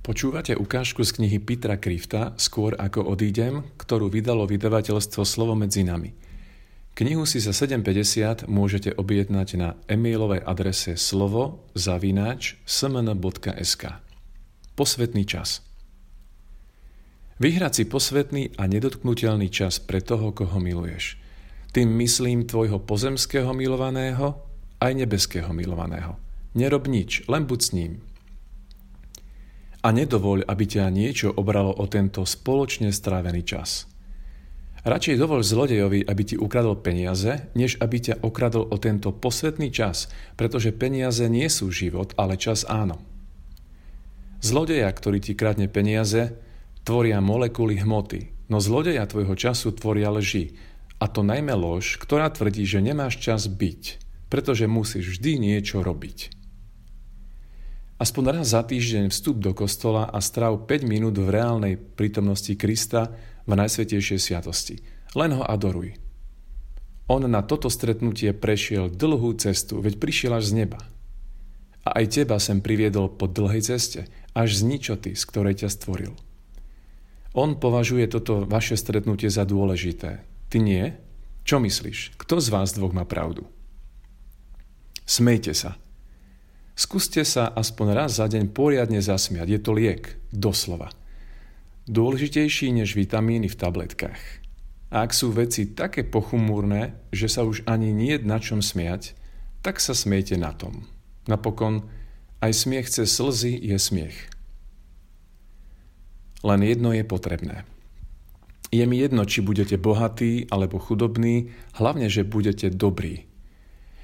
Počúvate ukážku z knihy Petra Krifta Skôr ako odídem, ktorú vydalo vydavateľstvo Slovo medzi nami. Knihu si za 7,50 môžete objednať na e-mailovej adrese slovo zavináč smn.sk Posvetný čas Vyhrať si posvetný a nedotknutelný čas pre toho, koho miluješ. Tým myslím tvojho pozemského milovaného aj nebeského milovaného. Nerob nič, len buď s ním, a nedovoľ, aby ťa niečo obralo o tento spoločne strávený čas. Radšej dovol zlodejovi, aby ti ukradol peniaze, než aby ťa okradol o tento posvetný čas, pretože peniaze nie sú život, ale čas áno. Zlodeja, ktorý ti kradne peniaze, tvoria molekuly hmoty, no zlodeja tvojho času tvoria lži, a to najmä lož, ktorá tvrdí, že nemáš čas byť, pretože musíš vždy niečo robiť. Aspoň raz za týždeň vstup do kostola a strav 5 minút v reálnej prítomnosti Krista v Najsvetejšej sviatosti. Len ho adoruj. On na toto stretnutie prešiel dlhú cestu, veď prišiel až z neba. A aj teba sem priviedol po dlhej ceste, až z ničoty, z ktorej ťa stvoril. On považuje toto vaše stretnutie za dôležité. Ty nie? Čo myslíš? Kto z vás dvoch má pravdu? Smejte sa, Skúste sa aspoň raz za deň poriadne zasmiať. Je to liek, doslova. Dôležitejší než vitamíny v tabletkách. Ak sú veci také pochumúrne, že sa už ani nie na čom smiať, tak sa smiete na tom. Napokon aj smiech cez slzy je smiech. Len jedno je potrebné. Je mi jedno, či budete bohatí alebo chudobní, hlavne, že budete dobrí.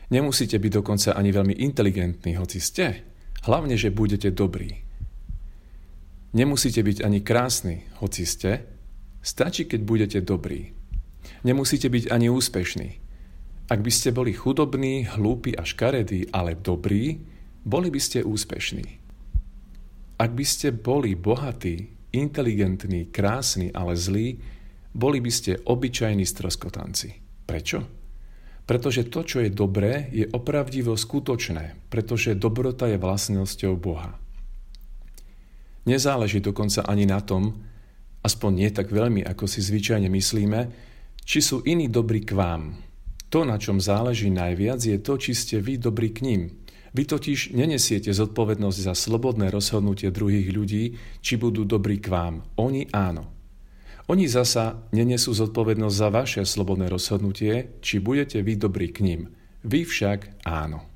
Nemusíte byť dokonca ani veľmi inteligentní, hoci ste. Hlavne, že budete dobrí. Nemusíte byť ani krásni, hoci ste. Stačí, keď budete dobrí. Nemusíte byť ani úspešní. Ak by ste boli chudobní, hlúpi a škaredí, ale dobrí, boli by ste úspešní. Ak by ste boli bohatí, inteligentní, krásni, ale zlí, boli by ste obyčajní stroskotanci. Prečo? Pretože to, čo je dobré, je opravdivo skutočné, pretože dobrota je vlastnosťou Boha. Nezáleží dokonca ani na tom, aspoň nie tak veľmi, ako si zvyčajne myslíme, či sú iní dobrí k vám. To, na čom záleží najviac, je to, či ste vy dobrí k ním. Vy totiž nenesiete zodpovednosť za slobodné rozhodnutie druhých ľudí, či budú dobrí k vám. Oni áno. Oni zasa nenesú zodpovednosť za vaše slobodné rozhodnutie, či budete vy dobrí k ním. Vy však áno.